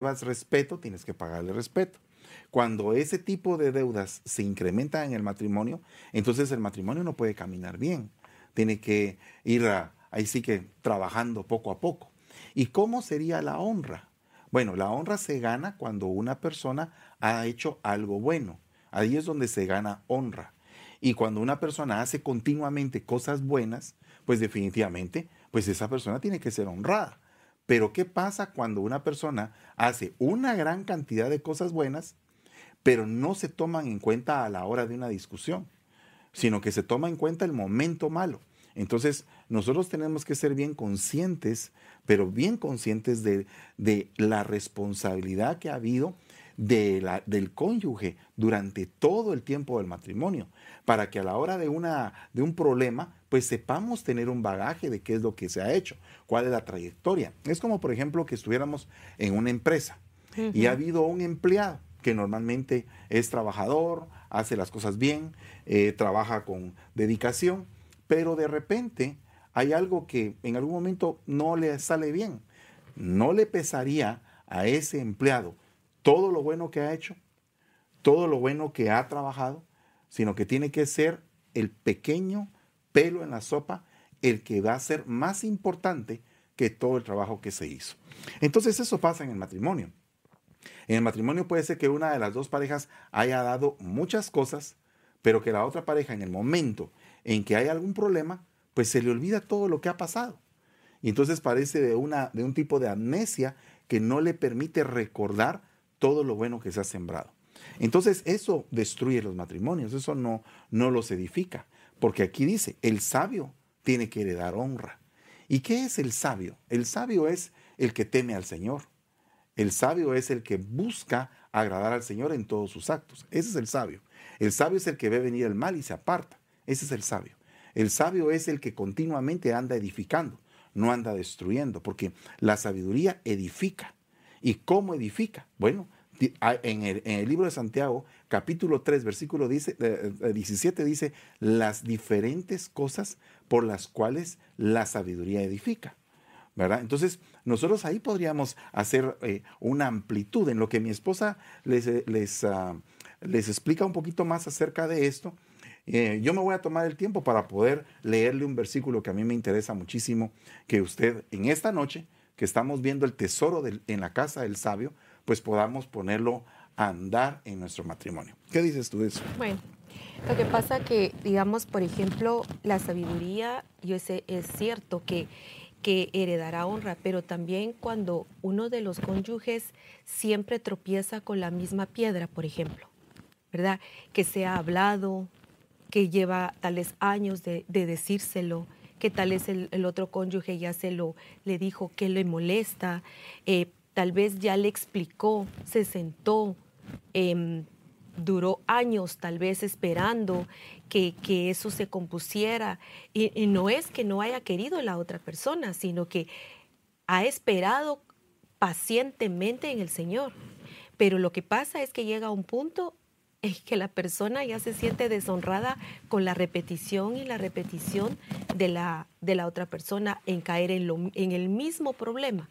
debas respeto, tienes que pagarle respeto. Cuando ese tipo de deudas se incrementan en el matrimonio, entonces el matrimonio no puede caminar bien. Tiene que ir ahí sí que trabajando poco a poco. ¿Y cómo sería la honra? Bueno, la honra se gana cuando una persona ha hecho algo bueno. Ahí es donde se gana honra. Y cuando una persona hace continuamente cosas buenas, pues definitivamente, pues esa persona tiene que ser honrada. Pero ¿qué pasa cuando una persona hace una gran cantidad de cosas buenas, pero no se toman en cuenta a la hora de una discusión, sino que se toma en cuenta el momento malo? Entonces, nosotros tenemos que ser bien conscientes, pero bien conscientes de, la responsabilidad que ha habido de la, del cónyuge durante todo el tiempo del matrimonio, para que a la hora de, una, de un problema, pues sepamos tener un bagaje de qué es lo que se ha hecho, cuál es la trayectoria. Es como, por ejemplo, que estuviéramos en una empresa y ha habido un empleado que normalmente es trabajador, hace las cosas bien, eh, trabaja con dedicación, pero de repente hay algo que en algún momento no le sale bien. ¿No le pesaría a ese empleado todo lo bueno que ha hecho, todo lo bueno que ha trabajado, sino que tiene que ser el pequeño pelo en la sopa el que va a ser más importante que todo el trabajo que se hizo. Entonces eso pasa en el matrimonio. En el matrimonio puede ser que una de las dos parejas haya dado muchas cosas, pero que la otra pareja en el momento en que hay algún problema, pues se le olvida todo lo que ha pasado. Y entonces parece de, una, de un tipo de amnesia que no le permite recordar todo lo bueno que se ha sembrado. Entonces eso destruye los matrimonios, eso no, no los edifica, porque aquí dice, el sabio tiene que heredar honra. ¿Y qué es el sabio? El sabio es el que teme al Señor. El sabio es el que busca agradar al Señor en todos sus actos. Ese es el sabio. El sabio es el que ve venir el mal y se aparta. Ese es el sabio. El sabio es el que continuamente anda edificando, no anda destruyendo, porque la sabiduría edifica. ¿Y cómo edifica? Bueno, en el, libro de Santiago, capítulo 3, versículo 17 dice las diferentes cosas por las cuales la sabiduría edifica. ¿verdad? Entonces, nosotros ahí podríamos hacer eh, una amplitud en lo que mi esposa les, les, ah, les explica un poquito más acerca de esto. Eh, yo me voy a tomar el tiempo para poder leerle un versículo que a mí me interesa muchísimo, que usted en esta noche, que estamos viendo el tesoro en la casa del sabio, pues podamos ponerlo a andar en nuestro matrimonio. ¿Qué dices tú de eso? Bueno, lo que pasa que, digamos, por ejemplo, la sabiduría, yo sé, es cierto que que heredará honra, pero también cuando uno de los cónyuges siempre tropieza con la misma piedra, por ejemplo, ¿verdad? Que se ha hablado, que lleva tales años de, decírselo, que tal vez el, otro cónyuge ya se lo le dijo que le molesta, eh, tal vez ya le explicó, se sentó, em, duró años tal vez esperando que, eso se compusiera. Y, no es que no haya querido la otra persona, sino que ha esperado pacientemente en el Señor. Pero lo que pasa es que llega a un punto es que la persona ya se siente deshonrada con la repetición y la repetición de la, de la otra persona en caer en, lo, en el mismo problema.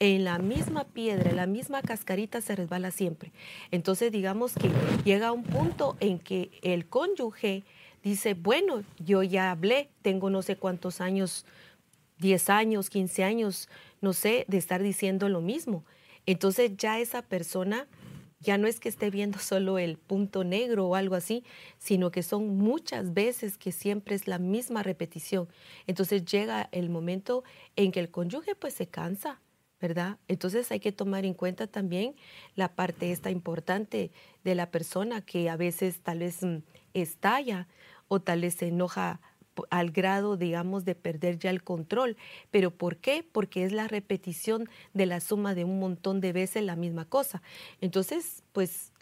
En la misma piedra, en la misma cascarita se resbala siempre. Entonces digamos que llega un punto en que el cónyuge dice, bueno, yo ya hablé, tengo no sé cuántos años, 10 años, 15 años, no sé, de estar diciendo lo mismo. Entonces ya esa persona ya no es que esté viendo solo el punto negro o algo así, sino que son muchas veces que siempre es la misma repetición. Entonces llega el momento en que el cónyuge pues se cansa, ¿verdad? Entonces hay que tomar en cuenta también la parte esta importante de la persona que a veces tal vez mm, estalla o tal vez se enoja al grado, digamos, de perder ya el control. ¿Pero por qué? Porque es la repetición de la suma de un montón de veces la misma cosa. Entonces, pues,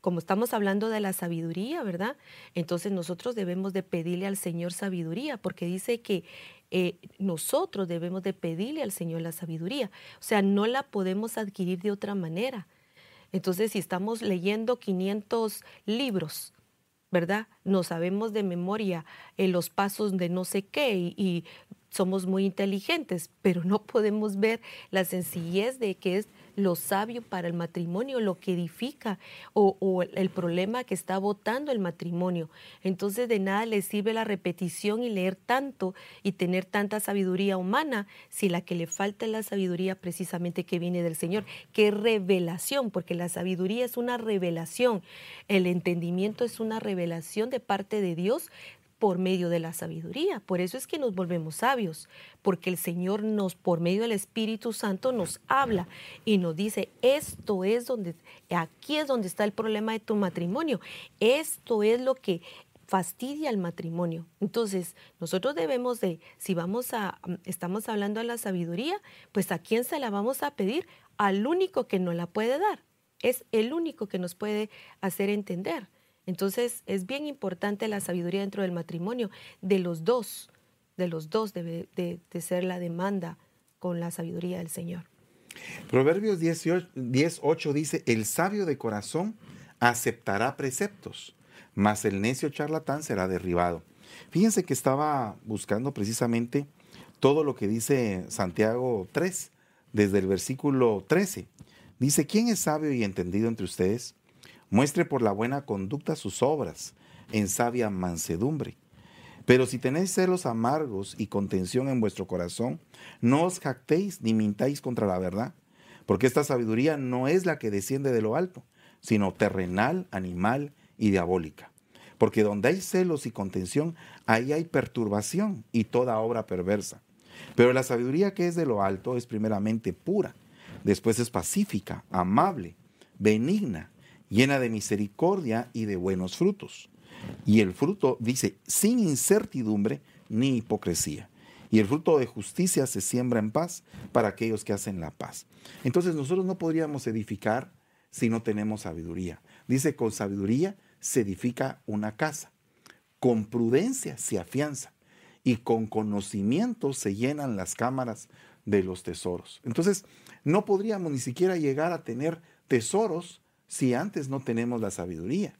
como estamos hablando de la sabiduría, ¿verdad? Entonces nosotros debemos de pedirle al Señor sabiduría, porque dice que eh, nosotros debemos de pedirle al Señor la sabiduría. O sea, no la podemos adquirir de otra manera. Entonces, si estamos leyendo 500 libros, ¿verdad? No sabemos de memoria eh, los pasos de no sé qué y, somos muy inteligentes, pero no podemos ver la sencillez de que es lo sabio para el matrimonio, lo que edifica o, el problema que está votando el matrimonio. Entonces de nada le sirve la repetición y leer tanto y tener tanta sabiduría humana si la que le falta es la sabiduría precisamente que viene del Señor, que revelación, porque la sabiduría es una revelación, el entendimiento es una revelación de parte de Dios por medio de la sabiduría. Por eso es que nos volvemos sabios, porque el Señor nos, por medio del Espíritu Santo, nos habla y nos dice, esto es donde, aquí es donde está el problema de tu matrimonio. Esto es lo que fastidia el matrimonio. Entonces, nosotros debemos de, si vamos a, estamos hablando de la sabiduría, pues a quién se la vamos a pedir? Al único que nos la puede dar. Es el único que nos puede hacer entender. Entonces es bien importante la sabiduría dentro del matrimonio de los dos, de los dos debe de, ser la demanda con la sabiduría del Señor. Proverbios 10.8 dice, el sabio de corazón aceptará preceptos, mas el necio charlatán será derribado. Fíjense que estaba buscando precisamente todo lo que dice Santiago 3, desde el versículo 13. Dice, ¿quién es sabio y entendido entre ustedes? Muestre por la buena conducta sus obras en sabia mansedumbre. Pero si tenéis celos amargos y contención en vuestro corazón, no os jactéis ni mintáis contra la verdad, porque esta sabiduría no es la que desciende de lo alto, sino terrenal, animal y diabólica. Porque donde hay celos y contención, ahí hay perturbación y toda obra perversa. Pero la sabiduría que es de lo alto es primeramente pura, después es pacífica, amable, benigna, llena de misericordia y de buenos frutos. Y el fruto dice, sin incertidumbre ni hipocresía. Y el fruto de justicia se siembra en paz para aquellos que hacen la paz. Entonces nosotros no podríamos edificar si no tenemos sabiduría. Dice, con sabiduría se edifica una casa. Con prudencia se afianza. Y con conocimiento se llenan las cámaras de los tesoros. Entonces, no podríamos ni siquiera llegar a tener tesoros si antes no tenemos la sabiduría.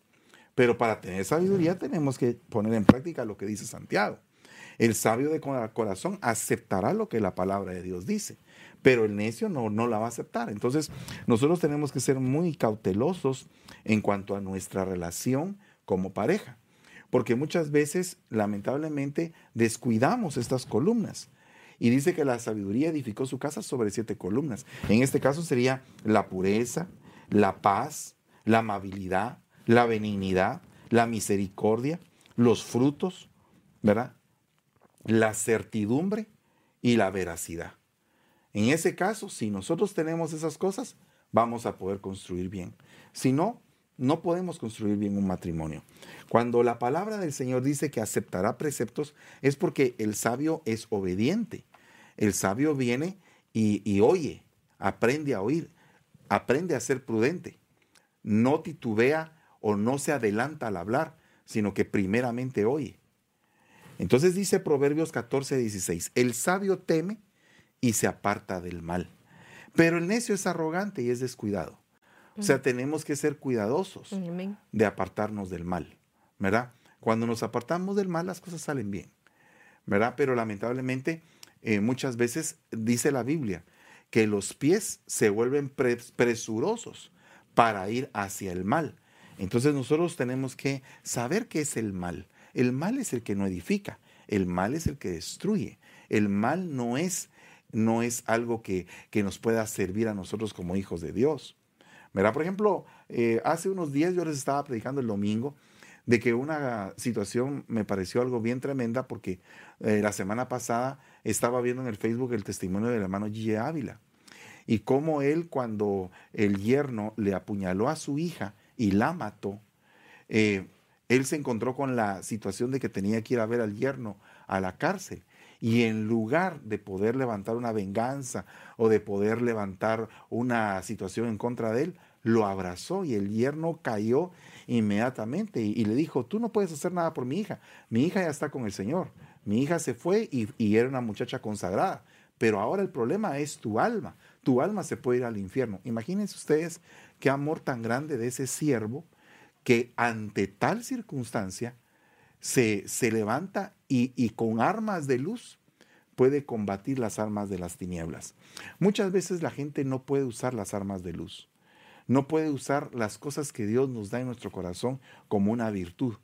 Pero para tener sabiduría tenemos que poner en práctica lo que dice Santiago. El sabio de corazón aceptará lo que la palabra de Dios dice, pero el necio no, no la va a aceptar. Entonces, nosotros tenemos que ser muy cautelosos en cuanto a nuestra relación como pareja, porque muchas veces, lamentablemente, descuidamos estas columnas. Y dice que la sabiduría edificó su casa sobre siete columnas. En este caso sería la pureza, la paz, la amabilidad, la benignidad, la misericordia, los frutos, ¿verdad? La certidumbre y la veracidad. En ese caso, si nosotros tenemos esas cosas, vamos a poder construir bien. Si no, no podemos construir bien un matrimonio. Cuando la palabra del Señor dice que aceptará preceptos, es porque el sabio es obediente. El sabio viene y, y oye, aprende a oír aprende a ser prudente. No titubea o no se adelanta al hablar, sino que primeramente oye. Entonces dice Proverbios 14, 16, el sabio teme y se aparta del mal, pero el necio es arrogante y es descuidado. O sea, tenemos que ser cuidadosos de apartarnos del mal, ¿verdad? Cuando nos apartamos del mal, las cosas salen bien, ¿verdad? Pero lamentablemente, eh, muchas veces dice la Biblia que los pies se vuelven presurosos para ir hacia el mal. Entonces nosotros tenemos que saber qué es el mal. El mal es el que no edifica, el mal es el que destruye. El mal no es, no es algo que, que nos pueda servir a nosotros como hijos de Dios. ¿Verdad? Por ejemplo, eh, hace unos días yo les estaba predicando el domingo de que una situación me pareció algo bien tremenda porque eh, la semana pasada estaba viendo en el Facebook el testimonio del hermano G. Ávila y cómo él cuando el yerno le apuñaló a su hija y la mató, eh, él se encontró con la situación de que tenía que ir a ver al yerno a la cárcel. Y en lugar de poder levantar una venganza o de poder levantar una situación en contra de él, lo abrazó y el yerno cayó inmediatamente y, le dijo, tú no puedes hacer nada por mi hija, mi hija ya está con el Señor, mi hija se fue y, era una muchacha consagrada, pero ahora el problema es tu alma, tu alma se puede ir al infierno. Imagínense ustedes qué amor tan grande de ese siervo que ante tal circunstancia se, se levanta y, y con armas de luz puede combatir las armas de las tinieblas. Muchas veces la gente no puede usar las armas de luz. No puede usar las cosas que Dios nos da en nuestro corazón como una virtud.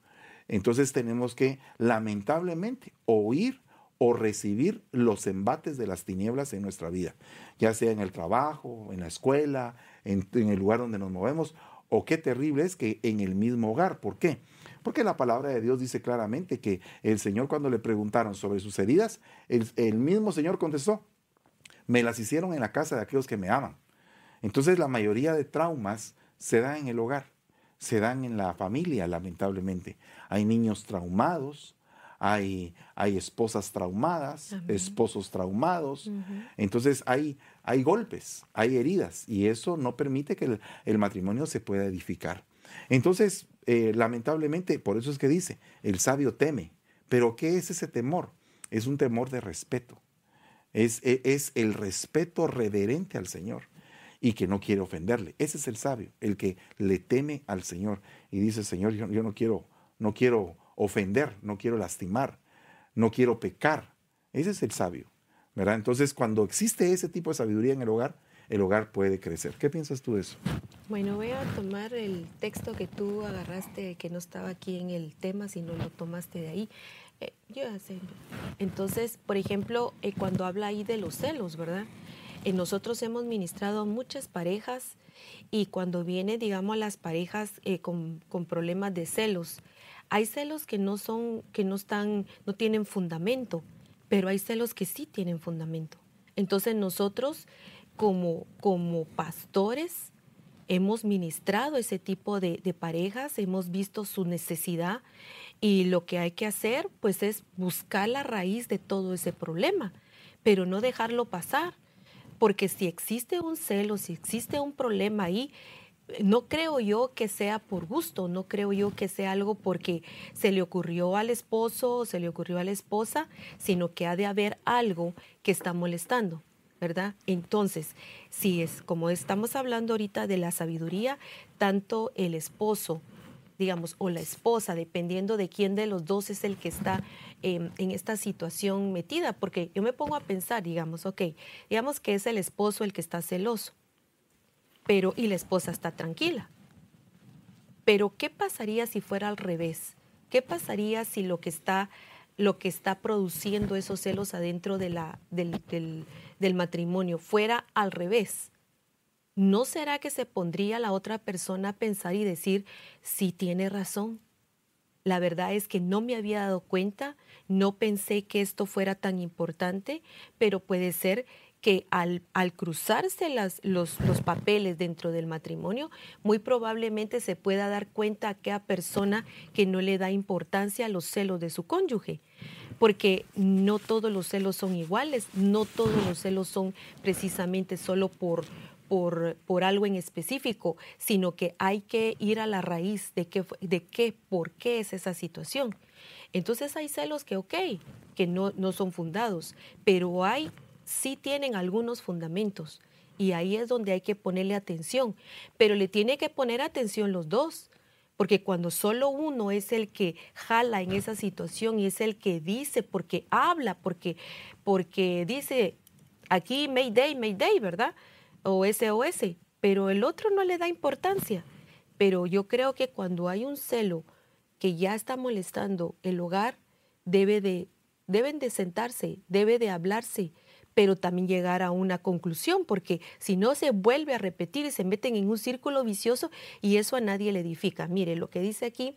Entonces tenemos que, lamentablemente, oír o recibir los embates de las tinieblas en nuestra vida, ya sea en el trabajo, en la escuela, en, el lugar donde nos movemos, o qué terrible es que en el mismo hogar. ¿Por qué? Porque la palabra de Dios dice claramente que el Señor cuando le preguntaron sobre sus heridas, el, el mismo Señor contestó, me las hicieron en la casa de aquellos que me aman. Entonces la mayoría de traumas se dan en el hogar, se dan en la familia, lamentablemente. Hay niños traumados, hay, hay esposas traumadas, esposos traumados. Entonces hay, hay golpes, hay heridas y eso no permite que el, matrimonio se pueda edificar. Entonces, eh, lamentablemente, por eso es que dice, el sabio teme. Pero ¿qué es ese temor? Es un temor de respeto. Es, e, es el respeto reverente al Señor y que no quiere ofenderle. Ese es el sabio, el que le teme al Señor y dice, Señor, yo, no quiero, no quiero ofender, no quiero lastimar, no quiero pecar. Ese es el sabio, ¿verdad? Entonces, cuando existe ese tipo de sabiduría en el hogar, el hogar puede crecer. ¿Qué piensas tú de eso? Bueno, voy a tomar el texto que tú agarraste, que no estaba aquí en el tema, sino lo tomaste de ahí. Eh, yo sé. Entonces, por ejemplo, eh, cuando habla ahí de los celos, ¿verdad? Eh, nosotros hemos ministrado muchas parejas y cuando viene, digamos, las parejas con, con problemas de celos, hay celos que no son, que no están, no tienen fundamento, pero hay celos que sí tienen fundamento. Entonces nosotros como, como pastores hemos ministrado ese tipo de, de, parejas, hemos visto su necesidad y lo que hay que hacer pues es buscar la raíz de todo ese problema, pero no dejarlo pasar, porque si existe un celo, si existe un problema ahí, no creo yo que sea por gusto, no creo yo que sea algo porque se le ocurrió al esposo o se le ocurrió a la esposa, sino que ha de haber algo que está molestando, ¿verdad? Entonces, si es como estamos hablando ahorita de la sabiduría, tanto el esposo, digamos, o la esposa, dependiendo de quién de los dos es el que está em, en esta situación metida, porque yo me pongo a pensar, digamos, ok, digamos que es el esposo el que está celoso pero y la esposa está tranquila. Pero ¿qué pasaría si fuera al revés? ¿Qué pasaría si lo que está, lo que está produciendo esos celos adentro de la, del, del matrimonio fuera al revés? ¿No será que se pondría la otra persona a pensar y decir, sí tiene razón? La verdad es que no me había dado cuenta, no pensé que esto fuera tan importante, pero puede ser que al, al cruzarse los, los, papeles dentro del matrimonio, muy probablemente se pueda dar cuenta a aquella persona que no le da importancia a los celos de su cónyuge, porque no todos los celos son iguales, no todos los celos son precisamente solo por, por, por, algo en específico, sino que hay que ir a la raíz de qué, de qué, por qué es esa situación. Entonces hay celos que, ok, que no, no son fundados, pero hay sí tienen algunos fundamentos y ahí es donde hay que ponerle atención, pero le tiene que poner atención los dos, porque cuando solo uno es el que jala en esa situación y es el que dice, porque habla, porque, porque dice aquí Mayday, Mayday, ¿verdad? O SOS, pero el otro no le da importancia. Pero yo creo que cuando hay un celo que ya está molestando el hogar, debe de, deben de sentarse, debe de hablarse, pero también llegar a una conclusión, porque si no se vuelve a repetir y se meten en un círculo vicioso y eso a nadie le edifica. Mire, lo que dice aquí,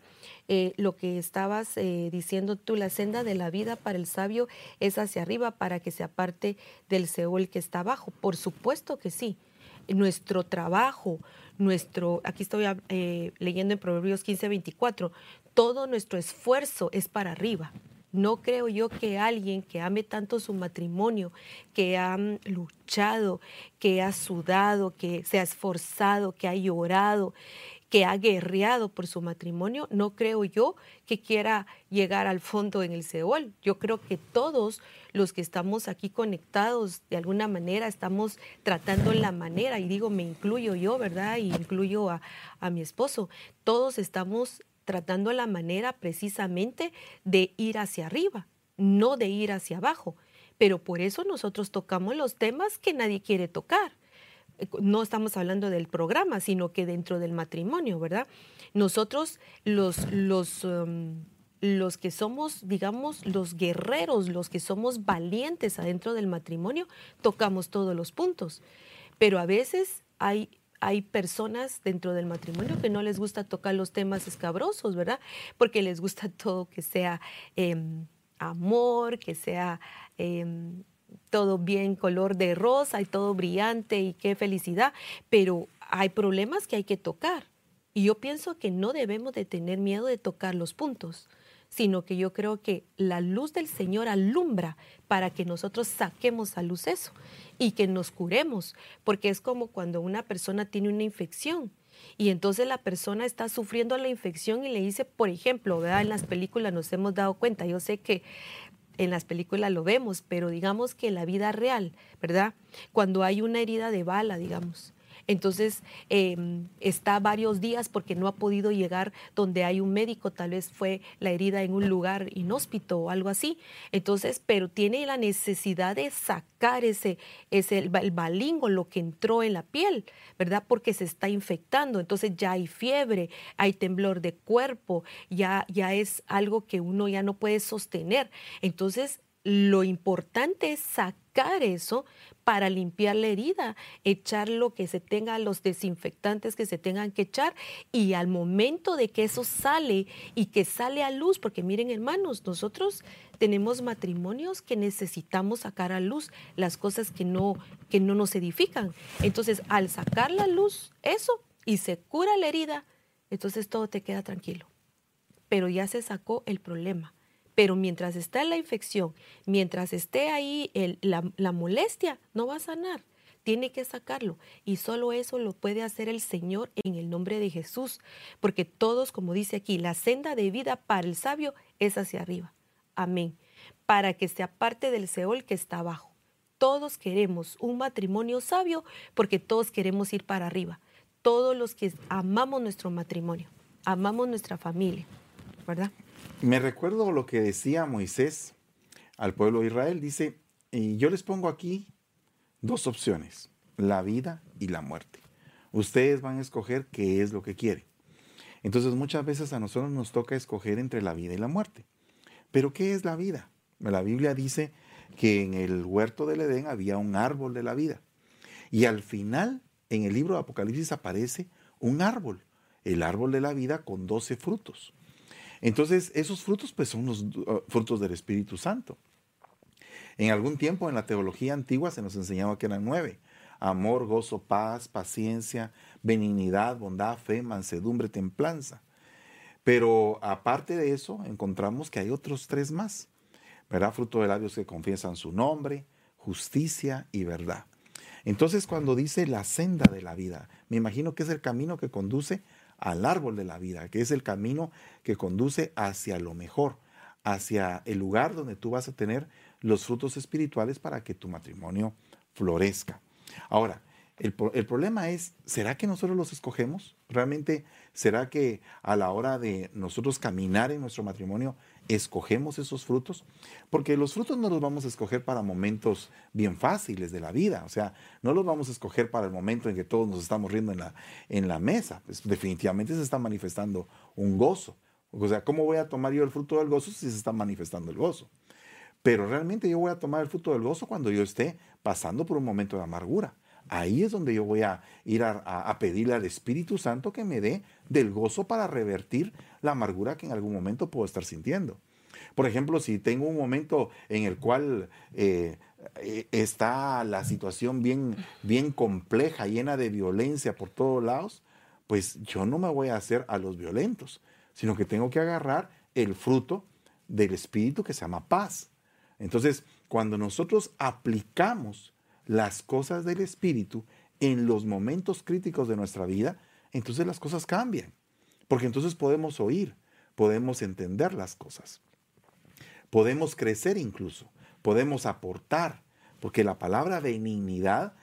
eh, lo que estabas eh, diciendo tú, la senda de la vida para el sabio es hacia arriba para que se aparte del Seol que está abajo. Por supuesto que sí. Nuestro trabajo, nuestro, aquí estoy eh, leyendo en Proverbios 15, 24, todo nuestro esfuerzo es para arriba. No creo yo que alguien que ame tanto su matrimonio, que ha luchado, que ha sudado, que se ha esforzado, que ha llorado, que ha guerreado por su matrimonio, no creo yo que quiera llegar al fondo en el Seol. Yo creo que todos los que estamos aquí conectados, de alguna manera, estamos tratando la manera, y digo, me incluyo yo, ¿verdad? Y incluyo a, a mi esposo, todos estamos tratando la manera precisamente de ir hacia arriba, no de ir hacia abajo. Pero por eso nosotros tocamos los temas que nadie quiere tocar. Eh, no estamos hablando del programa, sino que dentro del matrimonio, ¿verdad? Nosotros los, los, um, los que somos, digamos, los guerreros, los que somos valientes adentro del matrimonio, tocamos todos los puntos. Pero a veces hay hay personas dentro del matrimonio que no les gusta tocar los temas escabrosos, ¿verdad? Porque les gusta todo que sea em, amor, que sea em, todo bien color de rosa y todo brillante y qué felicidad, pero hay problemas que hay que tocar. Y yo pienso que no debemos de tener miedo de tocar los puntos, sino que yo creo que la luz del Señor alumbra para que nosotros saquemos a luz eso y que nos curemos, porque es como cuando una persona tiene una infección y entonces la persona está sufriendo la infección y le dice, por ejemplo, ¿verdad? en las películas nos hemos dado cuenta, yo sé que en las películas lo vemos, pero digamos que en la vida real, ¿verdad? Cuando hay una herida de bala, digamos, entonces em, está varios días porque no ha podido llegar donde hay un médico, tal vez fue la herida en un lugar inhóspito o algo así. Entonces, pero tiene la necesidad de sacar ese, ese el, el lo que entró en la piel, ¿verdad? Porque se está infectando. Entonces ya hay fiebre, hay temblor de cuerpo, ya, ya es algo que uno ya no puede sostener. Entonces, lo importante es sacar eso para limpiar la herida, echar lo que se tenga, los desinfectantes que se tengan que echar y al momento de que eso sale y que sale a luz, porque miren hermanos, nosotros tenemos matrimonios que necesitamos sacar a luz las cosas que no, que no nos edifican. Entonces, al sacar la luz eso y se cura la herida, entonces todo te queda tranquilo. Pero ya se sacó el problema. Pero mientras está la infección, mientras esté ahí la, molestia, no va a sanar. Tiene que sacarlo. Y solo eso lo puede hacer el Señor en el nombre de Jesús. Porque todos, como dice aquí, la senda de vida para el sabio es hacia arriba. Amén. Para que se aparte del Seol que está abajo. Todos queremos un matrimonio sabio porque todos queremos ir para arriba. Todos los que amamos nuestro matrimonio, amamos nuestra familia, ¿verdad? Me recuerdo lo que decía Moisés al pueblo de Israel. Dice, y yo les pongo aquí dos opciones, la vida y la muerte. Ustedes van a escoger qué es lo que quieren. Entonces muchas veces a nosotros nos toca escoger entre la vida y la muerte. Pero ¿qué es la vida? La Biblia dice que en el huerto del Edén había un árbol de la vida. Y al final, en el libro de Apocalipsis aparece un árbol, el árbol de la vida con doce frutos. Entonces, esos frutos pues son los uh, frutos del Espíritu Santo. En algún tiempo en la teología antigua se nos enseñaba que eran nueve. Amor, gozo, paz, paciencia, benignidad, bondad, fe, mansedumbre, templanza. Pero aparte de eso, encontramos que hay otros tres más. ¿Verdad? Fruto de labios que confiesan su nombre, justicia y verdad. Entonces, cuando dice la senda de la vida, me imagino que es el camino que conduce al árbol de la vida, que es el camino que conduce hacia lo mejor, hacia el lugar donde tú vas a tener los frutos espirituales para que tu matrimonio florezca. Ahora, el, problema es, ¿será que nosotros los escogemos? ¿Realmente será que a la hora de nosotros caminar en nuestro matrimonio escogemos esos frutos? Porque los frutos no los vamos a escoger para momentos bien fáciles de la vida, o sea, no los vamos a escoger para el momento en que todos nos estamos riendo en la, en la mesa. Pues definitivamente se está manifestando un gozo. O sea, ¿cómo voy a tomar yo el fruto del gozo si se está manifestando el gozo? Pero realmente yo voy a tomar el fruto del gozo cuando yo esté pasando por un momento de amargura Ahí es donde yo voy a ir a, pedirle al Espíritu Santo que me dé del gozo para revertir la amargura que en algún momento puedo estar sintiendo. Por ejemplo, si tengo un momento en el cual eh, eh, está la situación bien, bien compleja, llena de violencia por todos lados, pues yo no me voy a hacer a los violentos, sino que tengo que agarrar el fruto del Espíritu que se llama paz. Entonces, cuando nosotros aplicamos las cosas del Espíritu en los momentos críticos de nuestra vida, entonces las cosas cambian. Porque entonces podemos oír, podemos entender las cosas. Podemos crecer incluso, podemos aportar, porque la palabra benignidad,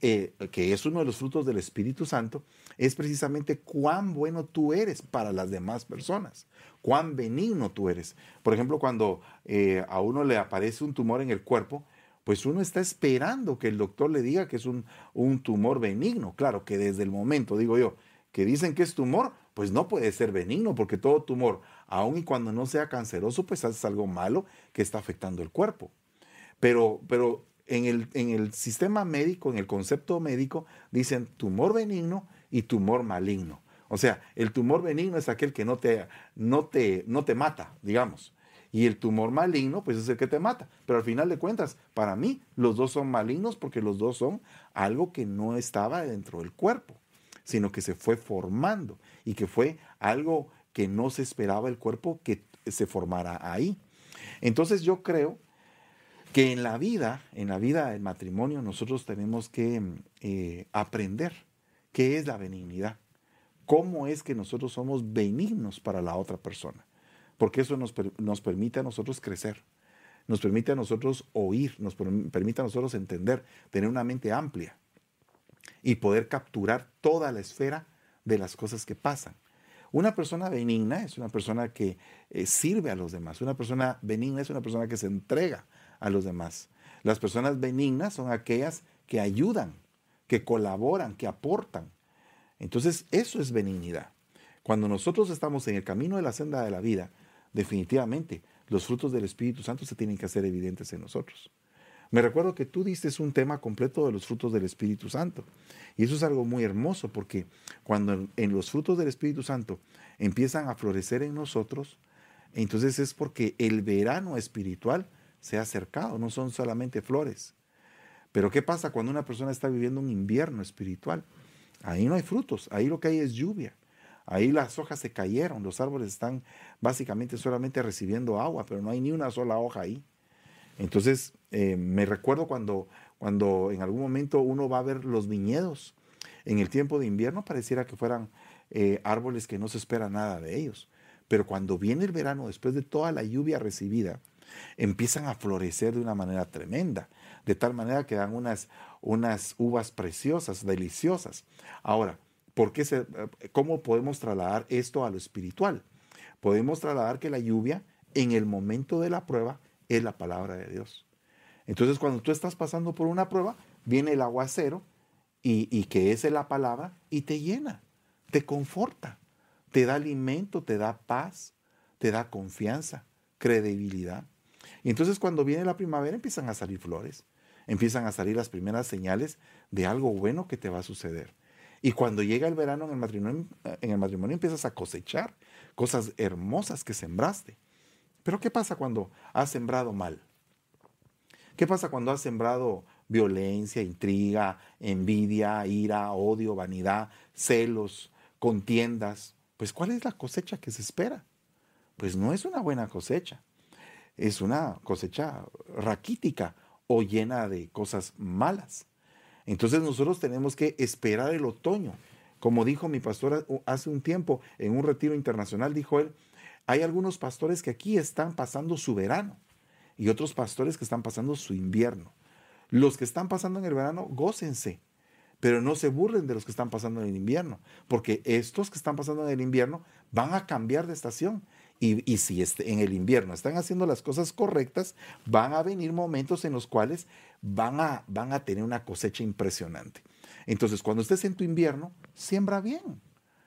eh, que es uno de los frutos del Espíritu Santo, es precisamente cuán bueno tú eres para las demás personas, cuán benigno tú eres. Por ejemplo, cuando eh, a uno le aparece un tumor en el cuerpo, pues uno está esperando que el doctor le diga que es un, un tumor benigno. Claro que desde el momento, digo yo, que dicen que es tumor, pues no puede ser benigno, porque todo tumor, aun y cuando no sea canceroso, pues es algo malo que está afectando el cuerpo. Pero, pero en, el, en el sistema médico, en el concepto médico, dicen tumor benigno y tumor maligno. O sea, el tumor benigno es aquel que no te, no te, no te mata, digamos. Y el tumor maligno, pues es el que te mata. Pero al final de cuentas, para mí, los dos son malignos porque los dos son algo que no estaba dentro del cuerpo, sino que se fue formando y que fue algo que no se esperaba el cuerpo que se formara ahí. Entonces yo creo que en la vida, en la vida del matrimonio, nosotros tenemos que eh, aprender qué es la benignidad cómo es que nosotros somos benignos para la otra persona. Porque eso nos, nos permite a nosotros crecer, nos permite a nosotros oír, nos permite a nosotros entender, tener una mente amplia y poder capturar toda la esfera de las cosas que pasan. Una persona benigna es una persona que eh, sirve a los demás. Una persona benigna es una persona que se entrega a los demás. Las personas benignas son aquellas que ayudan, que colaboran, que aportan. Entonces, eso es benignidad. Cuando nosotros estamos en el camino de la senda de la vida, definitivamente los frutos del Espíritu Santo se tienen que hacer evidentes en nosotros. Me recuerdo que tú diste un tema completo de los frutos del Espíritu Santo. Y eso es algo muy hermoso porque cuando en los frutos del Espíritu Santo empiezan a florecer en nosotros, entonces es porque el verano espiritual se ha acercado, no son solamente flores. Pero ¿qué pasa cuando una persona está viviendo un invierno espiritual? Ahí no hay frutos, ahí lo que hay es lluvia. Ahí las hojas se cayeron, los árboles están básicamente solamente recibiendo agua, pero no hay ni una sola hoja ahí. Entonces, eh, me recuerdo cuando, cuando en algún momento uno va a ver los viñedos. En el tiempo de invierno pareciera que fueran eh, árboles que no se espera nada de ellos. Pero cuando viene el verano, después de toda la lluvia recibida, empiezan a florecer de una manera tremenda, de tal manera que dan unas, unas uvas preciosas, deliciosas. Ahora, ¿por qué se, ¿cómo podemos trasladar esto a lo espiritual? Podemos trasladar que la lluvia en el momento de la prueba es la palabra de Dios. Entonces, cuando tú estás pasando por una prueba, viene el aguacero y, y que es la palabra y te llena, te conforta, te da alimento, te da paz, te da confianza, credibilidad. Y entonces cuando viene la primavera empiezan a salir flores, empiezan a salir las primeras señales de algo bueno que te va a suceder. Y cuando llega el verano en el matrimonio, en el matrimonio empiezas a cosechar cosas hermosas que sembraste. Pero ¿qué pasa cuando has sembrado mal? ¿Qué pasa cuando has sembrado violencia, intriga, envidia, ira, odio, vanidad, celos, contiendas? Pues ¿cuál es la cosecha que se espera? Pues no es una buena cosecha es una cosecha raquítica o llena de cosas malas. Entonces nosotros tenemos que esperar el otoño. Como dijo mi pastor hace un tiempo en un retiro internacional, dijo él, hay algunos pastores que aquí están pasando su verano y otros pastores que están pasando su invierno. Los que están pasando en el verano, gócense, pero no se burlen de los que están pasando en el invierno, porque estos que están pasando en el invierno van a cambiar de estación y, si este, en el invierno están haciendo las cosas correctas, van a venir momentos en los cuales van a, van a tener una cosecha impresionante. Entonces, cuando estés en tu invierno, siembra bien.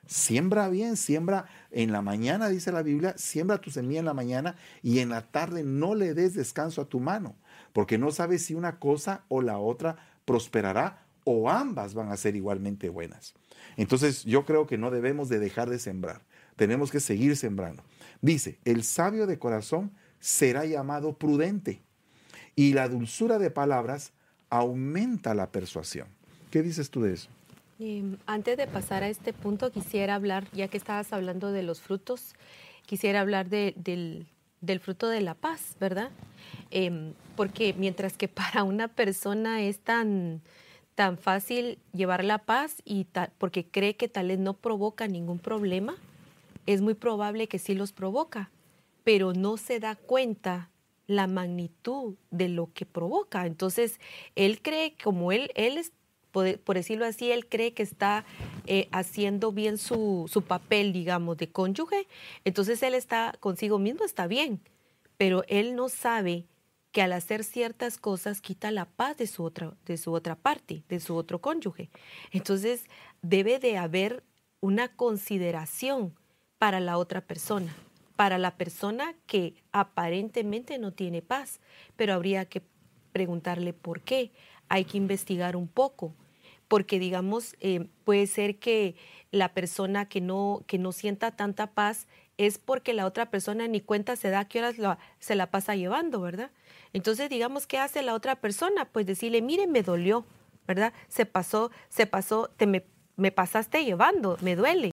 Siembra bien, siembra en la mañana, dice la Biblia, siembra tu semilla en la mañana y en la tarde no le des descanso a tu mano, porque no sabes si una cosa o la otra prosperará o ambas van a ser igualmente buenas. Entonces yo creo que no debemos de dejar de sembrar, tenemos que seguir sembrando. Dice, el sabio de corazón será llamado prudente y la dulzura de palabras aumenta la persuasión. ¿Qué dices tú de eso? Em, antes de pasar a este punto, quisiera hablar, ya que estabas hablando de los frutos, quisiera hablar del, fruto de la paz, ¿verdad? Em, porque mientras que para una persona es tan, tan fácil llevar la paz y porque cree que tal vez no provoca ningún problema, es muy probable que sí los provoca, pero no se da cuenta la magnitud de lo que provoca. Entonces, él cree, como él, él es, por decirlo así, él cree que está eh, haciendo bien su, su papel, digamos, de cónyuge, entonces él está consigo mismo, está bien, pero él no sabe que al hacer ciertas cosas quita la paz de su otra, de su otra parte, de su otro cónyuge. Entonces debe de haber una consideración para la otra persona, para la persona que aparentemente no tiene paz, pero habría que preguntarle por qué. Hay que investigar un poco, porque digamos, eh, puede ser que la persona que no, que no sienta tanta paz es porque la otra persona ni cuenta se da qué horas se la pasa llevando, ¿verdad? Entonces, digamos, ¿qué hace la otra persona? Pues decirle, mire, me dolió, ¿verdad? Se pasó, se pasó, te me, me pasaste llevando, me duele.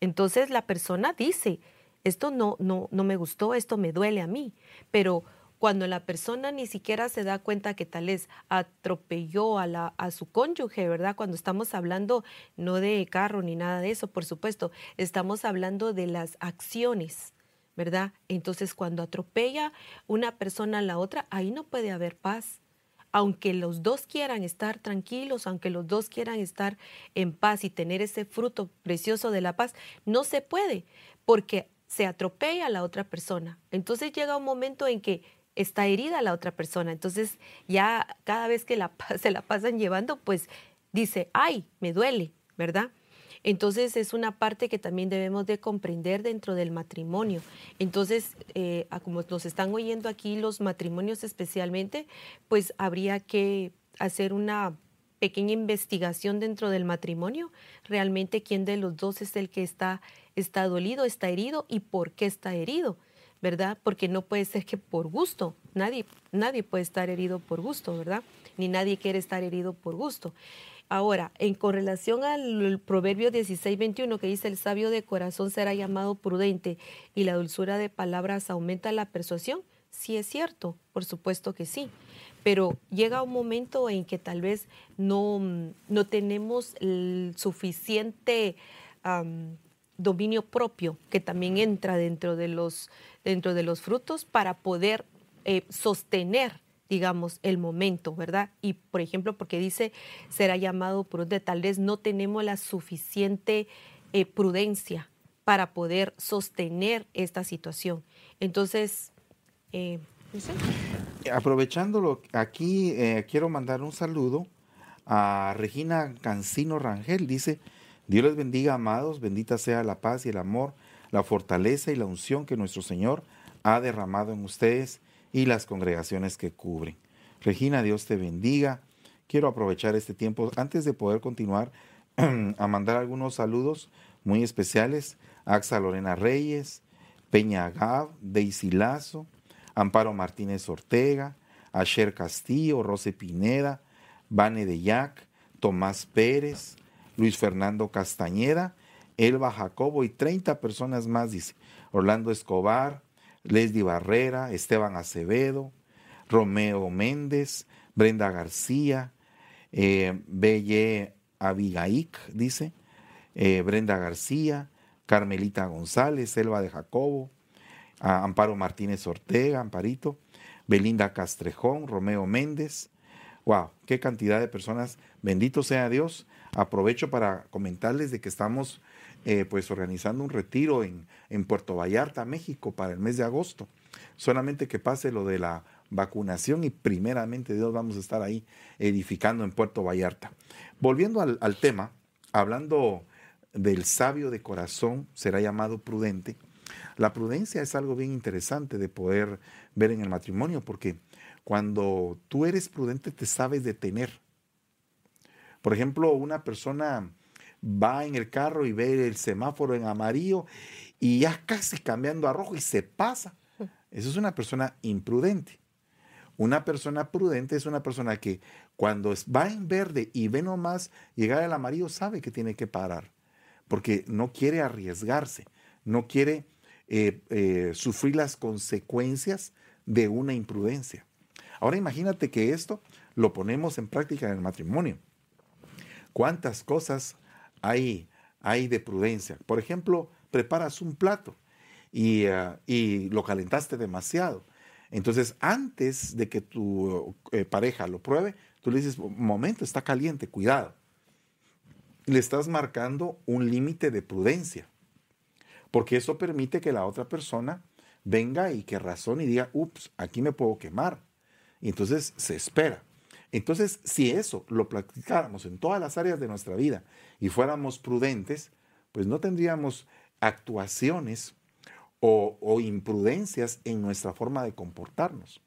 Entonces la persona dice, esto no, no, no me gustó, esto me duele a mí. Pero cuando la persona ni siquiera se da cuenta que tal vez atropelló a, la, a su cónyuge, ¿verdad? Cuando estamos hablando no de carro ni nada de eso, por supuesto, estamos hablando de las acciones, ¿verdad? Entonces, cuando atropella una persona a la otra, ahí no puede haber paz. Aunque los dos quieran estar tranquilos, aunque los dos quieran estar en paz y tener ese fruto precioso de la paz, no se puede, porque se atropella a la otra persona. Entonces llega un momento en que está herida la otra persona. Entonces ya cada vez que la, se la pasan llevando, pues dice, ay, me duele, ¿verdad? Entonces es una parte que también debemos de comprender dentro del matrimonio. Entonces, eh, como nos están oyendo aquí los matrimonios especialmente, pues habría que hacer una pequeña investigación dentro del matrimonio, realmente quién de los dos es el que está, está dolido, está herido y por qué está herido. ¿verdad? Porque no puede ser que por gusto, nadie, nadie puede estar herido por gusto, ¿verdad? Ni nadie quiere estar herido por gusto. Ahora, en correlación al proverbio 16, 21 que dice, el sabio de corazón será llamado prudente y la dulzura de palabras aumenta la persuasión, sí es cierto, por supuesto que sí, pero llega un momento en que tal vez no, no tenemos el suficiente dominio propio que también entra dentro de los, dentro de los frutos para poder eh, sostener digamos, el momento, ¿verdad? Y, por ejemplo, porque dice, será llamado prudente, tal vez no tenemos la suficiente eh, prudencia para poder sostener esta situación. Entonces, eh, aprovechándolo, aquí quiero mandar un saludo a Regina Cancino Rangel, dice, Dios les bendiga, amados, bendita sea la paz y el amor, la fortaleza y la unción que nuestro Señor ha derramado en ustedes y las congregaciones que cubren. Regina, Dios te bendiga. Quiero aprovechar este tiempo antes de poder continuar a mandar algunos saludos muy especiales Axa Lorena Reyes, Peña Agab, Deisy Lazo, Amparo Martínez Ortega, Asher Castillo, Rose Pineda, Vane de Yac, Tomás Pérez, Luis Fernando Castañeda, Elba Jacobo y 30 personas más, dice. Orlando Escobar, Leslie Barrera, Esteban Acevedo, Romeo Méndez, Brenda García, eh, Belle Abigaik, dice, eh, Brenda García, Carmelita González, Elba de Jacobo, Amparo Martínez Ortega, Amparito, Belinda Castrejón, Romeo Méndez. Wow, qué cantidad de personas. Bendito sea Dios. Aprovecho para comentarles de que estamos eh, pues organizando un retiro en, en Puerto Vallarta, México, para el mes de agosto. Solamente que pase lo de la vacunación y primeramente Dios vamos a estar ahí edificando en Puerto Vallarta. Volviendo al, al, tema, hablando del sabio de corazón, será llamado prudente. La prudencia es algo bien interesante de poder ver en el matrimonio porque cuando tú eres prudente te sabes detener. Por ejemplo, una persona va en el carro y ve el semáforo en amarillo y ya casi cambiando a rojo y se pasa. Eso es una persona imprudente. Una persona prudente es una persona que cuando va en verde y ve nomás llegar al amarillo sabe que tiene que parar, porque no quiere arriesgarse, no quiere eh, eh, sufrir las consecuencias de una imprudencia. Ahora imagínate que esto lo ponemos en práctica en el matrimonio cuántas cosas hay, hay de prudencia. Por ejemplo, preparas un plato y, ah, lo calentaste demasiado. Entonces, antes de que tu eh, pareja lo pruebe, tú le dices, momento, está caliente, cuidado. Le estás marcando un límite de prudencia, porque eso permite que la otra persona venga y que razone y diga, ups, aquí me puedo quemar. y entonces se espera. Entonces, si eso lo practicáramos en todas las áreas de nuestra vida y fuéramos prudentes, pues no tendríamos actuaciones o, imprudencias en nuestra forma de comportarnos,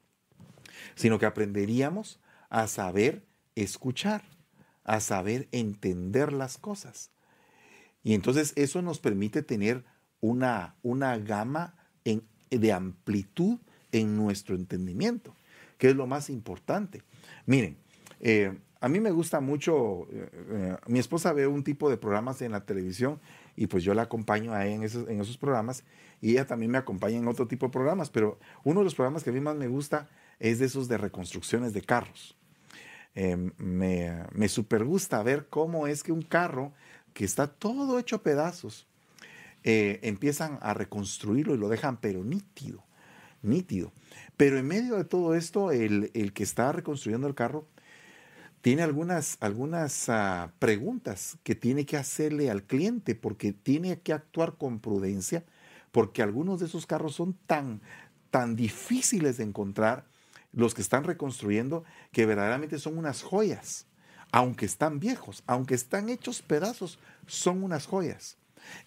sino que aprenderíamos a saber escuchar, a saber entender las cosas. Y entonces eso nos permite tener una, una gama de amplitud en nuestro entendimiento, que es lo más importante. Miren, eh, a mí me gusta mucho, eh, eh, mi esposa ve un tipo de programas en la televisión y pues yo la acompaño ahí en esos, en esos programas y ella también me acompaña en otro tipo de programas, pero uno de los programas que a mí más me gusta es de esos de reconstrucciones de carros. me, me super gusta ver cómo es que un carro que está todo hecho pedazos, empiezan a reconstruirlo y lo dejan pero nítido, nítido. Pero en medio de todo esto, el, que está reconstruyendo el carro tiene algunas, algunas ah, preguntas que tiene que hacerle al cliente porque tiene que actuar con prudencia porque algunos de esos carros son tan, tan difíciles de encontrar, los que están reconstruyendo, que verdaderamente son unas joyas. Aunque están viejos, aunque están hechos pedazos, son unas joyas.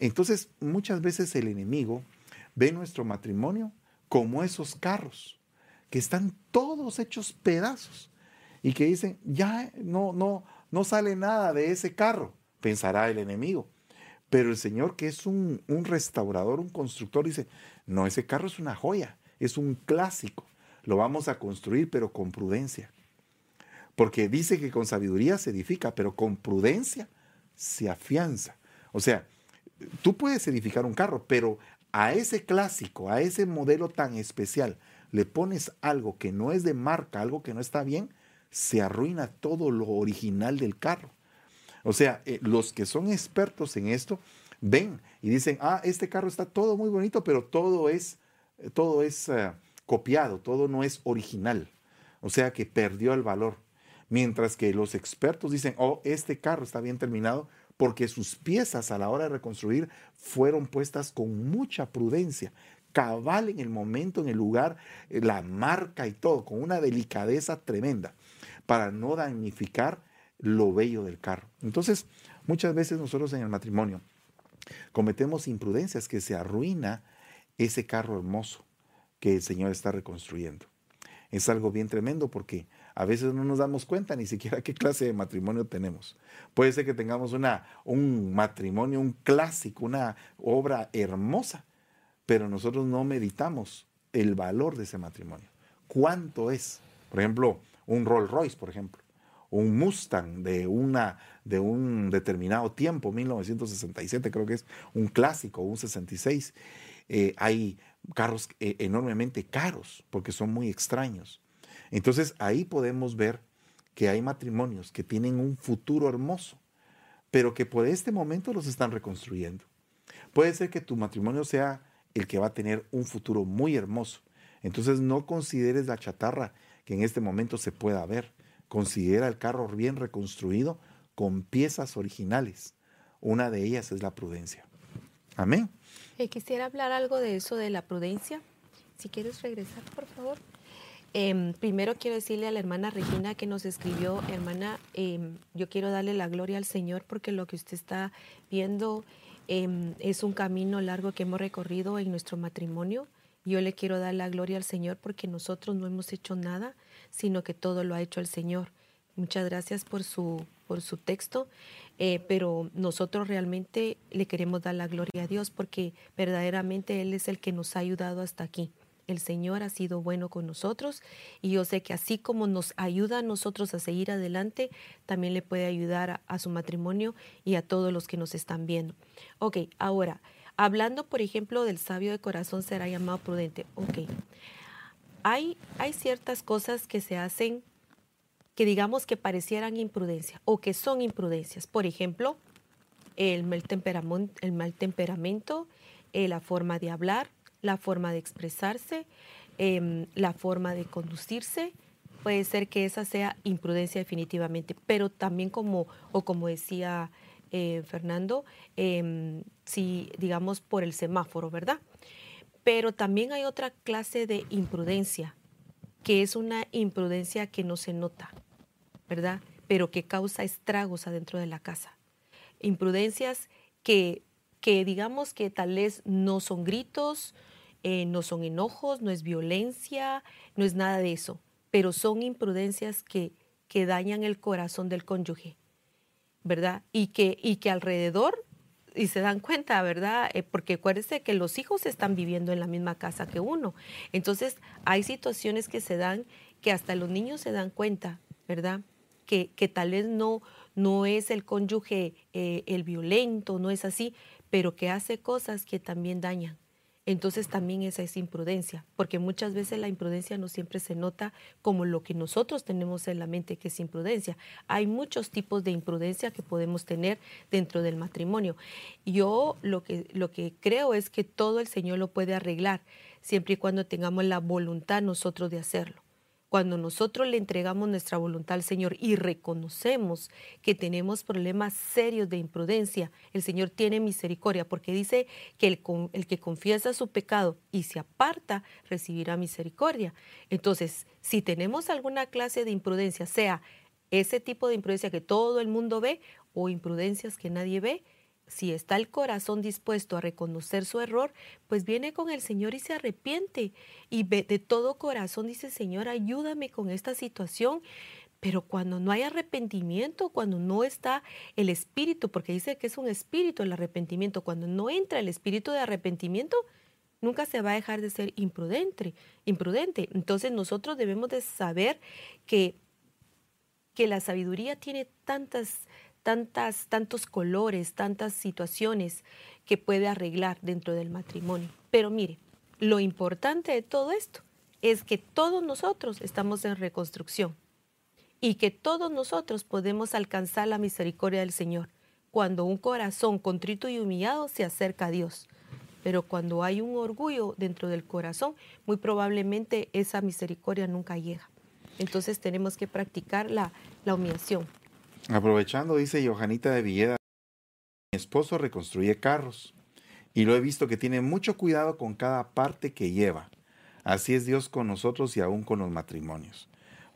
Entonces, muchas veces el enemigo ve nuestro matrimonio como esos carros que están todos hechos pedazos y que dicen, ya no, no, no sale nada de ese carro, pensará el enemigo. Pero el Señor, que es un, un restaurador, un constructor, dice, no, ese carro es una joya, es un clásico, lo vamos a construir, pero con prudencia. Porque dice que con sabiduría se edifica, pero con prudencia se afianza. O sea, tú puedes edificar un carro, pero a ese clásico, a ese modelo tan especial, le pones algo que no es de marca, algo que no está bien, se arruina todo lo original del carro. O sea, eh, los que son expertos en esto ven y dicen, ah, este carro está todo muy bonito, pero todo es, eh, todo es eh, copiado, todo no es original. O sea que perdió el valor. Mientras que los expertos dicen, oh, este carro está bien terminado porque sus piezas a la hora de reconstruir fueron puestas con mucha prudencia, cabal en el momento, en el lugar, eh, la marca y todo, con una delicadeza tremenda, para no damnificar lo bello del carro. Entonces, muchas veces nosotros en el matrimonio cometemos imprudencias que se arruina ese carro hermoso que el Señor está reconstruyendo. Es algo bien tremendo porque a veces no nos damos cuenta ni siquiera qué clase de matrimonio tenemos. Puede ser que tengamos una, un matrimonio, un clásico, una obra hermosa, pero nosotros no meditamos el valor de ese matrimonio. ¿Cuánto es? Por ejemplo, un Rolls Royce, por ejemplo, un Mustang de, una, de un determinado tiempo, 1967 creo que es un clásico, un 66. Eh, hay carros eh, enormemente caros porque son muy extraños. Entonces ahí podemos ver que hay matrimonios que tienen un futuro hermoso, pero que por este momento los están reconstruyendo. Puede ser que tu matrimonio sea el que va a tener un futuro muy hermoso. Entonces no consideres la chatarra que en este momento se pueda ver. Considera el carro bien reconstruido con piezas originales. Una de ellas es la prudencia. Amén. Eh, quisiera hablar algo de eso, de la prudencia. Si quieres regresar, por favor. Em, primero quiero decirle a la hermana Regina que nos escribió, hermana, em, yo quiero darle la gloria al Señor porque lo que usted está viendo Em, es un camino largo que hemos recorrido en nuestro matrimonio. Yo le quiero dar la gloria al Señor porque nosotros no hemos hecho nada, sino que todo lo ha hecho el Señor. Muchas gracias por su, por su texto, eh, pero nosotros realmente le queremos dar la gloria a Dios porque verdaderamente Él es el que nos ha ayudado hasta aquí. El Señor ha sido bueno con nosotros y yo sé que así como nos ayuda a nosotros a seguir adelante, también le puede ayudar a, su matrimonio y a todos los que nos están viendo. Ok, ahora, hablando por ejemplo del sabio de corazón será llamado prudente. Ok, hay, hay ciertas cosas que se hacen que digamos que parecieran imprudencia o que son imprudencias. Por ejemplo, el mal temperamento, el mal temperamento eh, la forma de hablar, la forma de expresarse, em, la forma de conducirse. Puede ser que esa sea imprudencia definitivamente, pero también como, o como decía eh, Fernando, em, si digamos por el semáforo, ¿verdad? Pero también hay otra clase de imprudencia que es una imprudencia que no se nota, ¿verdad? Pero que causa estragos adentro de la casa. Imprudencias que, que digamos que tal vez no son gritos, eh, no son enojos, no es violencia, no es nada de eso, pero son imprudencias que, que dañan el corazón del cónyuge, ¿verdad? Y que, y que alrededor, y se dan cuenta, ¿verdad? Eh, porque acuérdense que los hijos están viviendo en la misma casa que uno. Entonces, hay situaciones que se dan que hasta los niños se dan cuenta, ¿verdad? Que, que tal vez no, no es el cónyuge eh, el violento, no es así, pero que hace cosas que también dañan entonces también esa es imprudencia, porque muchas veces la imprudencia no siempre se nota como lo que nosotros tenemos en la mente que es imprudencia. Hay muchos tipos de imprudencia que podemos tener dentro del matrimonio. Yo lo que, lo que creo es que todo el Señor lo puede arreglar, siempre y cuando tengamos la voluntad nosotros de hacerlo. Cuando nosotros le entregamos nuestra voluntad al Señor y reconocemos que tenemos problemas serios de imprudencia, el Señor tiene misericordia porque dice que el, el, que confiesa su pecado y se aparta recibirá misericordia. Entonces, si tenemos alguna clase de imprudencia, sea ese tipo de imprudencia que todo el mundo ve o imprudencias que nadie ve, si está el corazón dispuesto a reconocer su error, pues viene con el Señor y se arrepiente. Y de todo corazón dice, Señor, ayúdame con esta situación. Pero cuando no hay arrepentimiento, cuando no está el espíritu, porque dice que es un espíritu el arrepentimiento, cuando no entra el espíritu de arrepentimiento, nunca se va a dejar de ser imprudente. imprudente. Entonces nosotros debemos de saber que, que la sabiduría tiene tantas tantas, tantos colores, tantas situaciones que puede arreglar dentro del matrimonio. Pero mire, lo importante de todo esto es que todos nosotros estamos en reconstrucción y que todos nosotros podemos alcanzar la misericordia del Señor cuando un corazón contrito y humillado se acerca a Dios. Pero cuando hay un orgullo dentro del corazón, muy probablemente esa misericordia nunca llega. Entonces tenemos que practicar la, la humillación. Aprovechando, dice Johanita de Villeda, mi esposo reconstruye carros y lo he visto que tiene mucho cuidado con cada parte que lleva. Así es Dios con nosotros y aún con los matrimonios.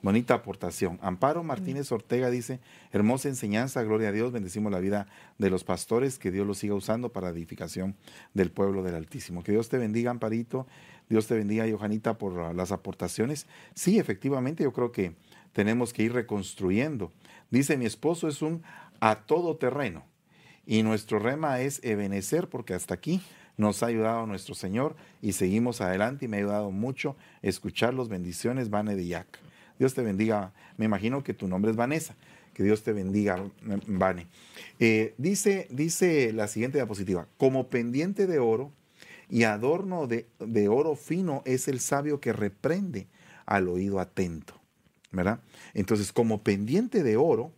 Bonita aportación. Amparo Martínez Ortega dice, hermosa enseñanza, gloria a Dios, bendecimos la vida de los pastores, que Dios los siga usando para edificación del pueblo del Altísimo. Que Dios te bendiga, Amparito, Dios te bendiga, Johanita, por las aportaciones. Sí, efectivamente, yo creo que tenemos que ir reconstruyendo. Dice, mi esposo es un a todo terreno y nuestro rema es ebenecer porque hasta aquí nos ha ayudado nuestro Señor y seguimos adelante y me ha ayudado mucho escuchar los bendiciones, Vane de Yac. Dios te bendiga. Me imagino que tu nombre es Vanessa. Que Dios te bendiga, Vane. Eh, dice, dice la siguiente diapositiva, como pendiente de oro y adorno de, de oro fino es el sabio que reprende al oído atento. Entonces, como pendiente de oro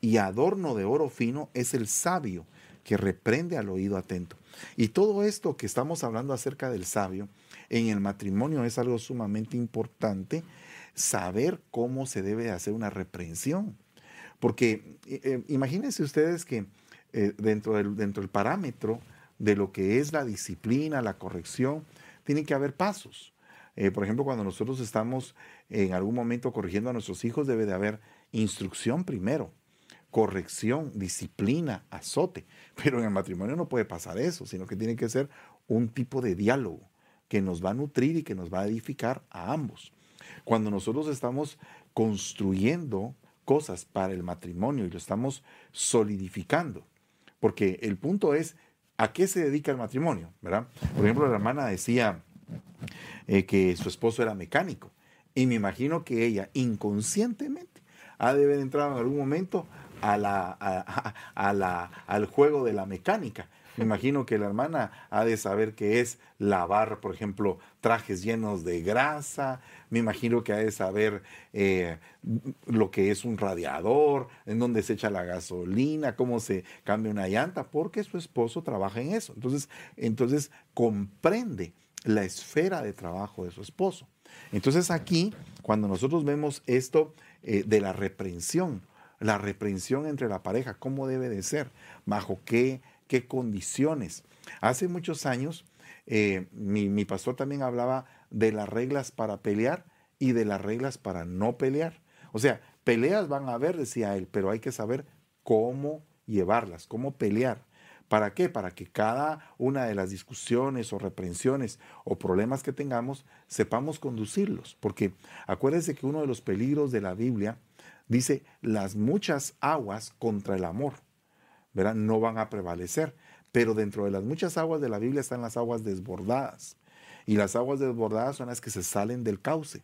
y adorno de oro fino es el sabio que reprende al oído atento. Y todo esto que estamos hablando acerca del sabio en el matrimonio es algo sumamente importante, saber cómo se debe hacer una reprensión. Porque eh, eh, imagínense ustedes que eh, dentro, del, dentro del parámetro de lo que es la disciplina, la corrección, tiene que haber pasos. Por ejemplo, cuando nosotros estamos en algún momento corrigiendo a nuestros hijos, debe de haber instrucción primero, corrección, disciplina, azote. Pero en el matrimonio no puede pasar eso, sino que tiene que ser un tipo de diálogo que nos va a nutrir y que nos va a edificar a ambos. Cuando nosotros estamos construyendo cosas para el matrimonio y lo estamos solidificando, porque el punto es, ¿a qué se dedica el matrimonio? ¿verdad? Por ejemplo, la hermana decía eh, que su esposo era mecánico. Y me imagino que ella inconscientemente ha de haber entrado en algún momento a la, a, la, al juego de la mecánica. Me imagino que la hermana ha de saber que es lavar, por ejemplo, trajes llenos de grasa. Me imagino que ha de saber eh, lo que es un radiador, en dónde se echa la gasolina, cómo se cambia una llanta, porque su esposo trabaja en eso. Entonces, entonces comprende la esfera de trabajo de su esposo. Entonces aquí, cuando nosotros vemos esto eh, de la reprensión, la reprensión entre la pareja, ¿cómo debe de ser? ¿Bajo qué, qué condiciones? Hace muchos años, eh, mi, pastor también hablaba de las reglas para pelear y de las reglas para no pelear. O sea, peleas van a haber, decía él, pero hay que saber cómo llevarlas, cómo pelear. ¿Para qué? Para que cada una de las discusiones o reprensiones o problemas que tengamos sepamos conducirlos. Porque acuérdense que uno de los peligros de la Biblia dice, las muchas aguas contra el amor, ¿verdad? No van a prevalecer. Pero dentro de las muchas aguas de la Biblia están las aguas desbordadas. Y las aguas desbordadas son las que se salen del cauce.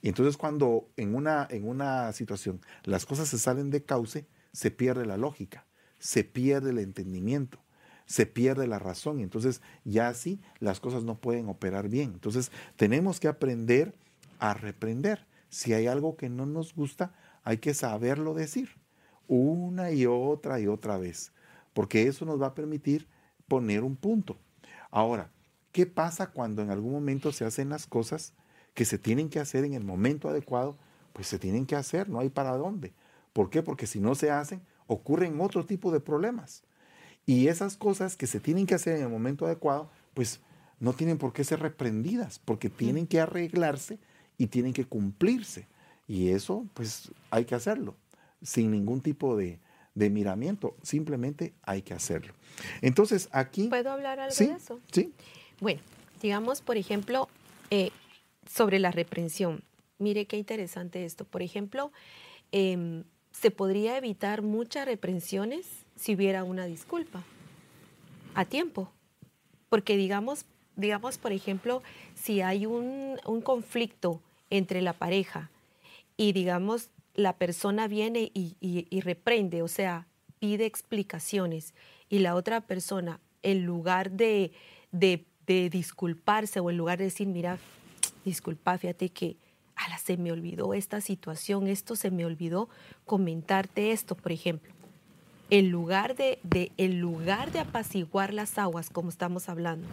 Y entonces cuando en una, en una situación las cosas se salen de cauce, se pierde la lógica, se pierde el entendimiento, se pierde la razón. Entonces ya así las cosas no pueden operar bien. Entonces tenemos que aprender a reprender. Si hay algo que no nos gusta, hay que saberlo decir una y otra y otra vez, porque eso nos va a permitir poner un punto. Ahora, ¿qué pasa cuando en algún momento se hacen las cosas que se tienen que hacer en el momento adecuado? Pues se tienen que hacer, no hay para dónde. ¿Por qué? Porque si no se hacen, ocurren otro tipo de problemas. Y esas cosas que se tienen que hacer en el momento adecuado, pues no tienen por qué ser reprendidas, porque tienen que arreglarse y tienen que cumplirse. Y eso, pues hay que hacerlo, sin ningún tipo de, miramiento, simplemente hay que hacerlo. Entonces, aquí... ¿Puedo hablar algo de eso? Sí. Bueno, digamos, por ejemplo, eh, sobre la reprensión. Mire qué interesante esto. Por ejemplo, em, se podría evitar muchas reprensiones si hubiera una disculpa a tiempo. Porque digamos, digamos por ejemplo, si hay un, un conflicto entre la pareja y digamos la persona viene y, reprende, o sea, pide explicaciones y la otra persona, en lugar de, de, disculparse o en lugar de decir, mira, disculpa, fíjate que se me olvidó esta situación, esto se me olvidó comentarte esto, por ejemplo. En lugar de, lugar de apaciguar las aguas, como estamos hablando,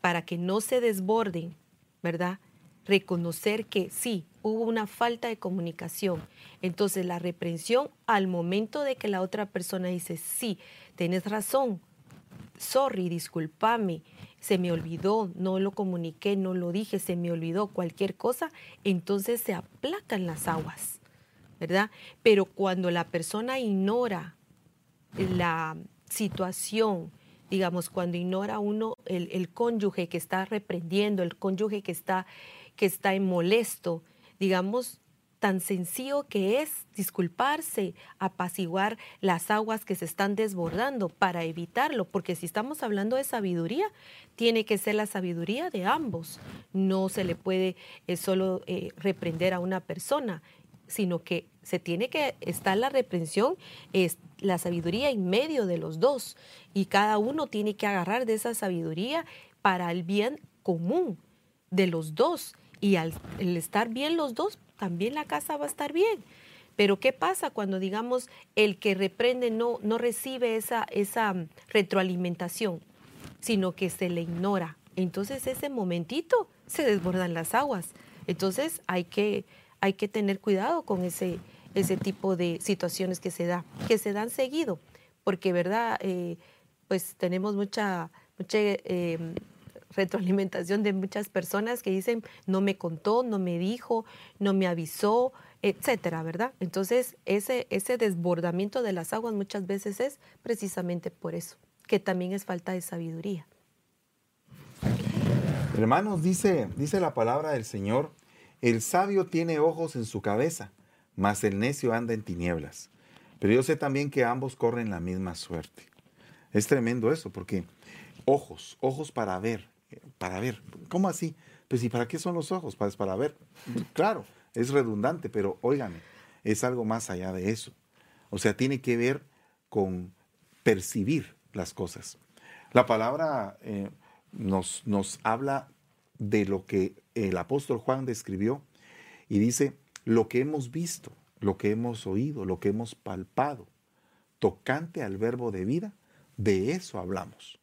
para que no se desborden, ¿verdad? reconocer que sí, hubo una falta de comunicación. Entonces la reprensión al momento de que la otra persona dice, sí, tienes razón, sorry, discúlpame, se me olvidó, no lo comuniqué, no lo dije, se me olvidó cualquier cosa, entonces se aplacan las aguas, ¿verdad? Pero cuando la persona ignora la situación, digamos, cuando ignora uno el, cónyuge que está reprendiendo, el cónyuge que está que está en molesto, digamos, tan sencillo que es disculparse, apaciguar las aguas que se están desbordando para evitarlo, porque si estamos hablando de sabiduría, tiene que ser la sabiduría de ambos. No se le puede eh, solo eh, reprender a una persona, sino que se tiene que estar la reprensión, es la sabiduría en medio de los dos, y cada uno tiene que agarrar de esa sabiduría para el bien común de los dos y al estar bien los dos, también la casa va a estar bien. Pero ¿qué pasa cuando, digamos, el que reprende no, no recibe esa, esa mm, retroalimentación, sino que se le ignora? Entonces ese momentito se desbordan las aguas. Entonces hay que, hay que tener cuidado con ese, ese tipo de situaciones que se da, que se dan seguido, porque, ¿verdad? Eh, pues tenemos mucha, mucha eh, retroalimentación de muchas personas que dicen, no me contó, no me dijo, no me avisó, etcétera, ¿verdad? Entonces, ese, ese desbordamiento de las aguas muchas veces es precisamente por eso, que también es falta de sabiduría. Hermanos, dice, dice la palabra del Señor, el sabio tiene ojos en su cabeza, mas el necio anda en tinieblas. Pero yo sé también que ambos corren la misma suerte. Es tremendo eso, porque ojos, ojos para ver, para ver. ¿Cómo así? Pues ¿y para qué son los ojos? Para, para ver. Claro, es redundante, pero óigame, es algo más allá de eso. O sea, tiene que ver con percibir las cosas. La palabra eh, nos, nos habla de lo que el apóstol Juan describió y dice, lo que hemos visto, lo que hemos oído, lo que hemos palpado, tocante al verbo de vida, de eso hablamos.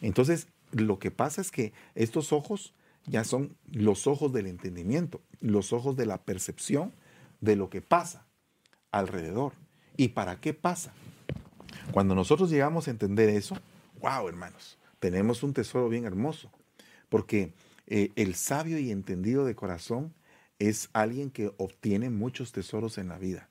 Entonces, lo que pasa es que estos ojos ya son los ojos del entendimiento, los ojos de la percepción de lo que pasa alrededor. ¿Y para qué pasa? Cuando nosotros llegamos a entender eso, wow, hermanos, tenemos un tesoro bien hermoso, porque eh, el sabio y entendido de corazón es alguien que obtiene muchos tesoros en la vida.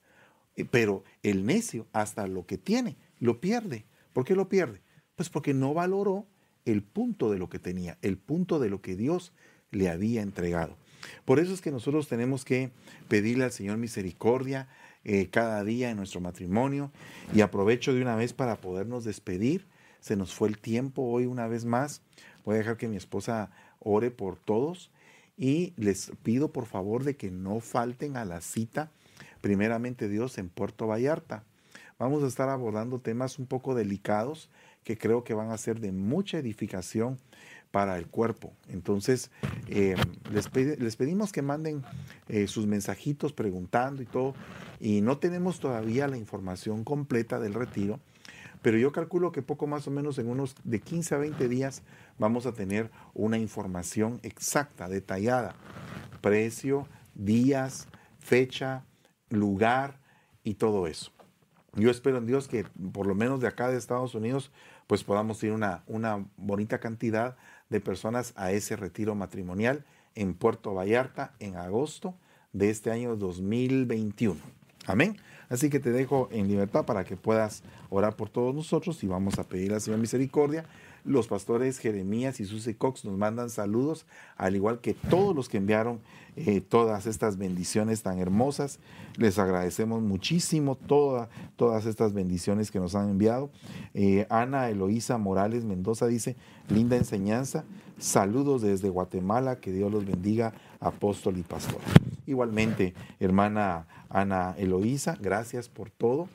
Eh, pero el necio, hasta lo que tiene, lo pierde. ¿Por qué lo pierde? Pues porque no valoró el punto de lo que tenía, el punto de lo que Dios le había entregado. Por eso es que nosotros tenemos que pedirle al Señor misericordia eh, cada día en nuestro matrimonio. Y aprovecho de una vez para podernos despedir. Se nos fue el tiempo hoy una vez más. Voy a dejar que mi esposa ore por todos y les pido por favor de que no falten a la cita, primeramente Dios, en Puerto Vallarta. Vamos a estar abordando temas un poco delicados que creo que van a ser de mucha edificación para el cuerpo. Entonces, eh, les, les, pedimos que manden eh, sus mensajitos preguntando y todo. Y no tenemos todavía la información completa del retiro, pero yo calculo que poco más o menos en unos de 15 a 20 días vamos a tener una información exacta, detallada. Precio, días, fecha, lugar y todo eso. Yo espero en Dios que por lo menos de acá de Estados Unidos pues podamos ir una, una bonita cantidad de personas a ese retiro matrimonial en Puerto Vallarta en agosto de este año 2021. Amén. Así que te dejo en libertad para que puedas orar por todos nosotros y vamos a pedir al Señor misericordia. Los pastores Jeremías y Susie Cox nos mandan saludos, al igual que todos los que enviaron eh, todas estas bendiciones tan hermosas. Les agradecemos muchísimo toda, todas estas bendiciones que nos han enviado. Eh, Ana Eloísa Morales Mendoza dice, linda enseñanza. Saludos desde Guatemala, que Dios los bendiga, apóstol y pastor. Igualmente, hermana Ana Eloísa, gracias por todo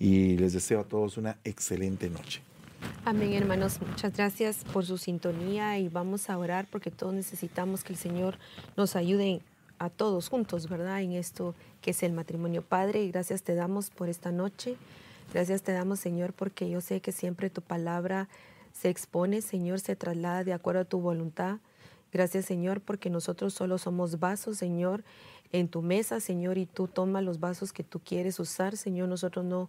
y les deseo a todos una excelente noche. Amén, hermanos. Muchas gracias por su sintonía y vamos a orar porque todos necesitamos que el Señor nos ayude a todos juntos, ¿verdad? En esto que es el matrimonio. Padre, gracias te damos por esta noche. Gracias te damos, Señor, porque yo sé que siempre tu palabra se expone, Señor, se traslada de acuerdo a tu voluntad. Gracias, Señor, porque nosotros solo somos vasos, Señor, en tu mesa, Señor, y tú tomas los vasos que tú quieres usar, Señor. Nosotros no,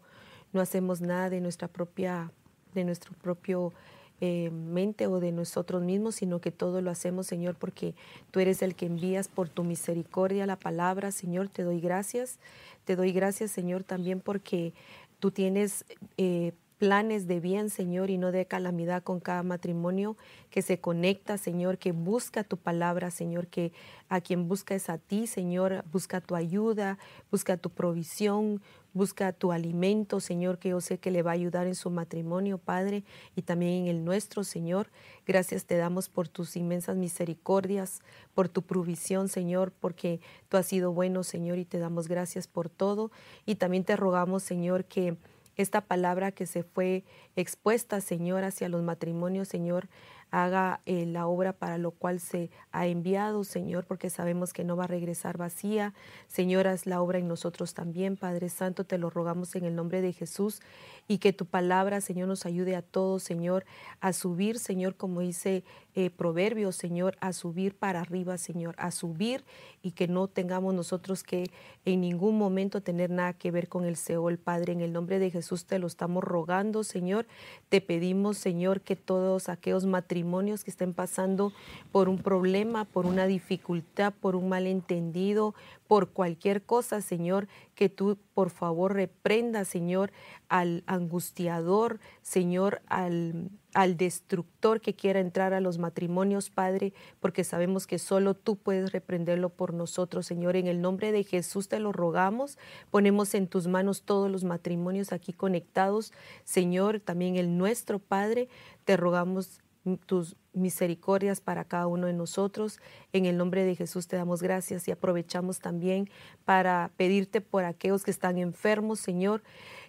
no hacemos nada de nuestra propia, de nuestro propio eh, mente o de nosotros mismos, sino que todo lo hacemos, Señor, porque tú eres el que envías por tu misericordia la palabra, Señor. Te doy gracias. Te doy gracias, Señor, también porque tú tienes eh, planes de bien, Señor, y no de calamidad con cada matrimonio que se conecta, Señor, que busca tu palabra, Señor, que a quien busca es a ti, Señor, busca tu ayuda, busca tu provisión, busca tu alimento, Señor, que yo sé que le va a ayudar en su matrimonio, Padre, y también en el nuestro, Señor. Gracias te damos por tus inmensas misericordias, por tu provisión, Señor, porque tú has sido bueno, Señor, y te damos gracias por todo. Y también te rogamos, Señor, que esta palabra que se fue expuesta, Señor, hacia los matrimonios, Señor, haga eh, la obra para lo cual se ha enviado, Señor, porque sabemos que no va a regresar vacía. Señor, haz la obra en nosotros también, Padre Santo, te lo rogamos en el nombre de Jesús y que tu palabra, Señor, nos ayude a todos, Señor, a subir, Señor, como dice eh, Proverbios, Señor, a subir para arriba, Señor, a subir y que no tengamos nosotros que en ningún momento tener nada que ver con el Seol, Padre. En el nombre de Jesús te lo estamos rogando, Señor. Te pedimos, Señor, que todos aquellos matrimonios que estén pasando por un problema, por una dificultad, por un malentendido, por cualquier cosa, Señor, que tú por favor reprenda, Señor, al angustiador, Señor, al, al destructor que quiera entrar a los matrimonios, Padre, porque sabemos que solo tú puedes reprenderlo por nosotros, Señor. En el nombre de Jesús te lo rogamos. Ponemos en tus manos todos los matrimonios aquí conectados, Señor, también el nuestro, Padre. Te rogamos tus misericordias para cada uno de nosotros. En el nombre de Jesús te damos gracias y aprovechamos también para pedirte por aquellos que están enfermos, Señor.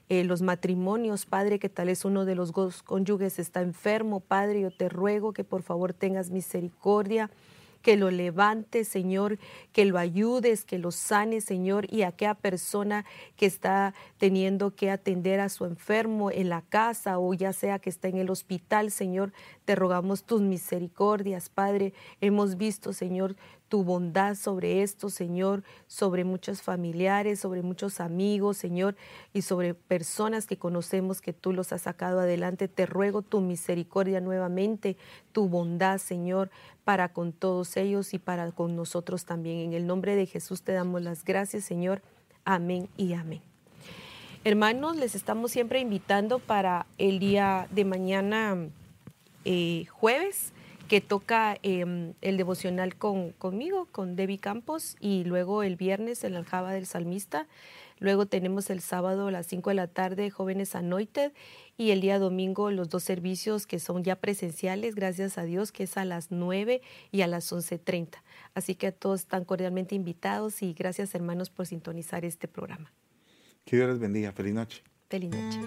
Eh, los matrimonios, Padre, que tal vez uno de los cónyuges está enfermo, Padre, yo te ruego que por favor tengas misericordia que lo levantes, Señor, que lo ayudes, que lo sanes, Señor, y aquella persona que está teniendo que atender a su enfermo en la casa o ya sea que está en el hospital, Señor, te rogamos tus misericordias, Padre. Hemos visto, Señor, tu bondad sobre esto, Señor, sobre muchos familiares, sobre muchos amigos, Señor, y sobre personas que conocemos que tú los has sacado adelante. Te ruego tu misericordia nuevamente, tu bondad, Señor, para con todos, ellos y para con nosotros también. En el nombre de Jesús te damos las gracias, Señor. Amén y amén. Hermanos, les estamos siempre invitando para el día de mañana, eh, jueves, que toca em, el devocional con, conmigo, con Debbie Campos, y luego el viernes el aljaba del salmista. Luego tenemos el sábado a las 5 de la tarde Jóvenes Anointed y el día domingo los dos servicios que son ya presenciales, gracias a Dios, que es a las 9 y a las 11.30. Así que todos están cordialmente invitados y gracias hermanos por sintonizar este programa. Que Dios les bendiga. Feliz noche. Feliz noche.